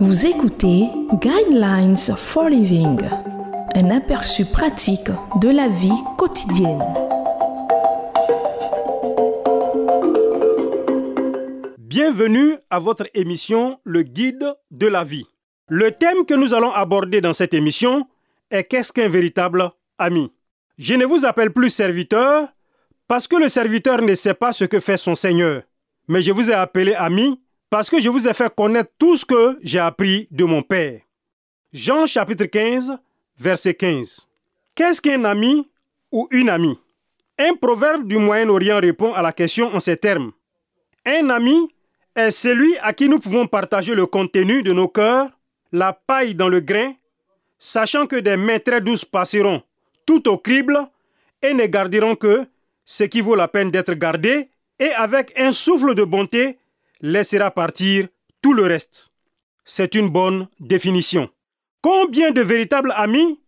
Vous écoutez Guidelines for Living, un aperçu pratique de la vie quotidienne. Bienvenue à votre émission Le Guide de la vie. Le thème que nous allons aborder dans cette émission est qu'est-ce qu'un véritable ami? Je ne vous appelle plus serviteur parce que le serviteur ne sait pas ce que fait son Seigneur, mais je vous ai appelé ami parce que je vous ai fait connaître tout ce que j'ai appris de mon Père. Jean chapitre 15, verset 15. Qu'est-ce qu'un ami ou une amie? Un proverbe du Moyen-Orient répond à la question en ces termes. Un ami est celui à qui nous pouvons partager le contenu de nos cœurs, la paille dans le grain, sachant que des mains très douces passeront tout au crible et ne garderont que ce qui vaut la peine d'être gardé, et avec un souffle de bonté laissera partir tout le reste. C'est une bonne définition. Combien de véritables amis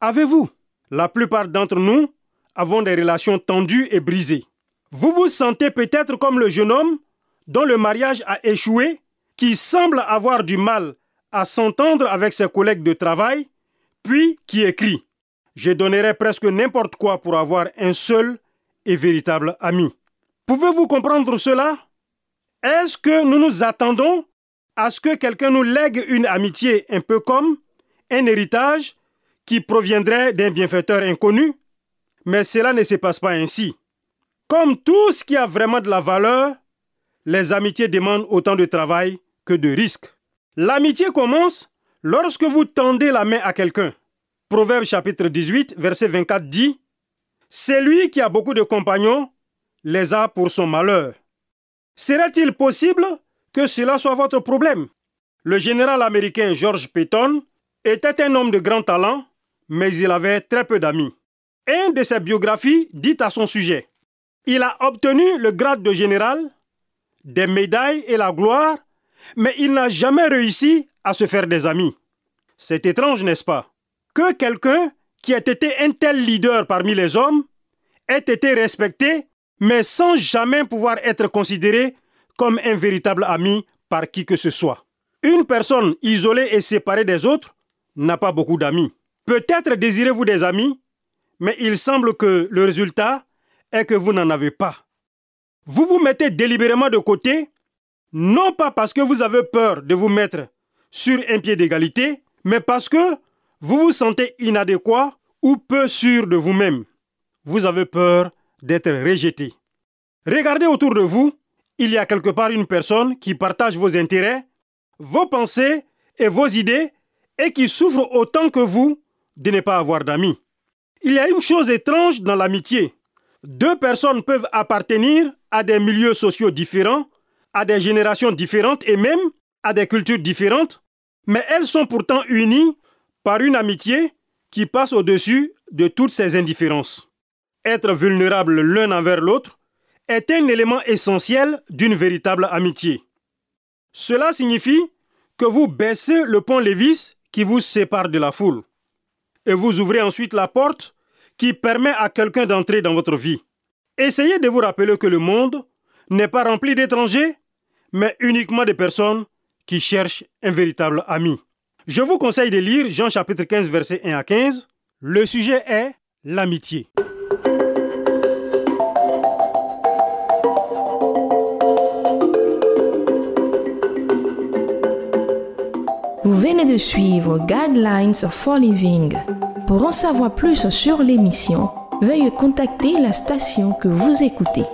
avez-vous? La plupart d'entre nous avons des relations tendues et brisées. Vous vous sentez peut-être comme le jeune homme dont le mariage a échoué, qui semble avoir du mal à s'entendre avec ses collègues de travail, puis qui écrit ⁇ Je donnerais presque n'importe quoi pour avoir un seul et véritable ami ⁇ Pouvez-vous comprendre cela? Est-ce que nous nous attendons à ce que quelqu'un nous lègue une amitié un peu comme un héritage qui proviendrait d'un bienfaiteur inconnu? Mais cela ne se passe pas ainsi. Comme tout ce qui a vraiment de la valeur, les amitiés demandent autant de travail que de risques. L'amitié commence lorsque vous tendez la main à quelqu'un. Proverbe chapitre 18, verset 24 dit Celui qui a beaucoup de compagnons les a pour son malheur. Serait-il possible que cela soit votre problème? Le général américain George Patton était un homme de grand talent, mais il avait très peu d'amis. Un de ses biographies dit à son sujet Il a obtenu le grade de général, des médailles et la gloire, mais il n'a jamais réussi à se faire des amis. C'est étrange, n'est-ce pas? Que quelqu'un qui ait été un tel leader parmi les hommes ait été respecté mais sans jamais pouvoir être considéré comme un véritable ami par qui que ce soit. Une personne isolée et séparée des autres n'a pas beaucoup d'amis. Peut-être désirez-vous des amis, mais il semble que le résultat est que vous n'en avez pas. Vous vous mettez délibérément de côté, non pas parce que vous avez peur de vous mettre sur un pied d'égalité, mais parce que vous vous sentez inadéquat ou peu sûr de vous-même. Vous avez peur d'être rejeté. Regardez autour de vous, il y a quelque part une personne qui partage vos intérêts, vos pensées et vos idées et qui souffre autant que vous de ne pas avoir d'amis. Il y a une chose étrange dans l'amitié. Deux personnes peuvent appartenir à des milieux sociaux différents, à des générations différentes et même à des cultures différentes, mais elles sont pourtant unies par une amitié qui passe au-dessus de toutes ces indifférences être vulnérable l'un envers l'autre est un élément essentiel d'une véritable amitié. Cela signifie que vous baissez le pont Lévis qui vous sépare de la foule et vous ouvrez ensuite la porte qui permet à quelqu'un d'entrer dans votre vie. Essayez de vous rappeler que le monde n'est pas rempli d'étrangers, mais uniquement de personnes qui cherchent un véritable ami. Je vous conseille de lire Jean chapitre 15 verset 1 à 15. Le sujet est l'amitié. Vous venez de suivre Guidelines for Living. Pour en savoir plus sur l'émission, veuillez contacter la station que vous écoutez.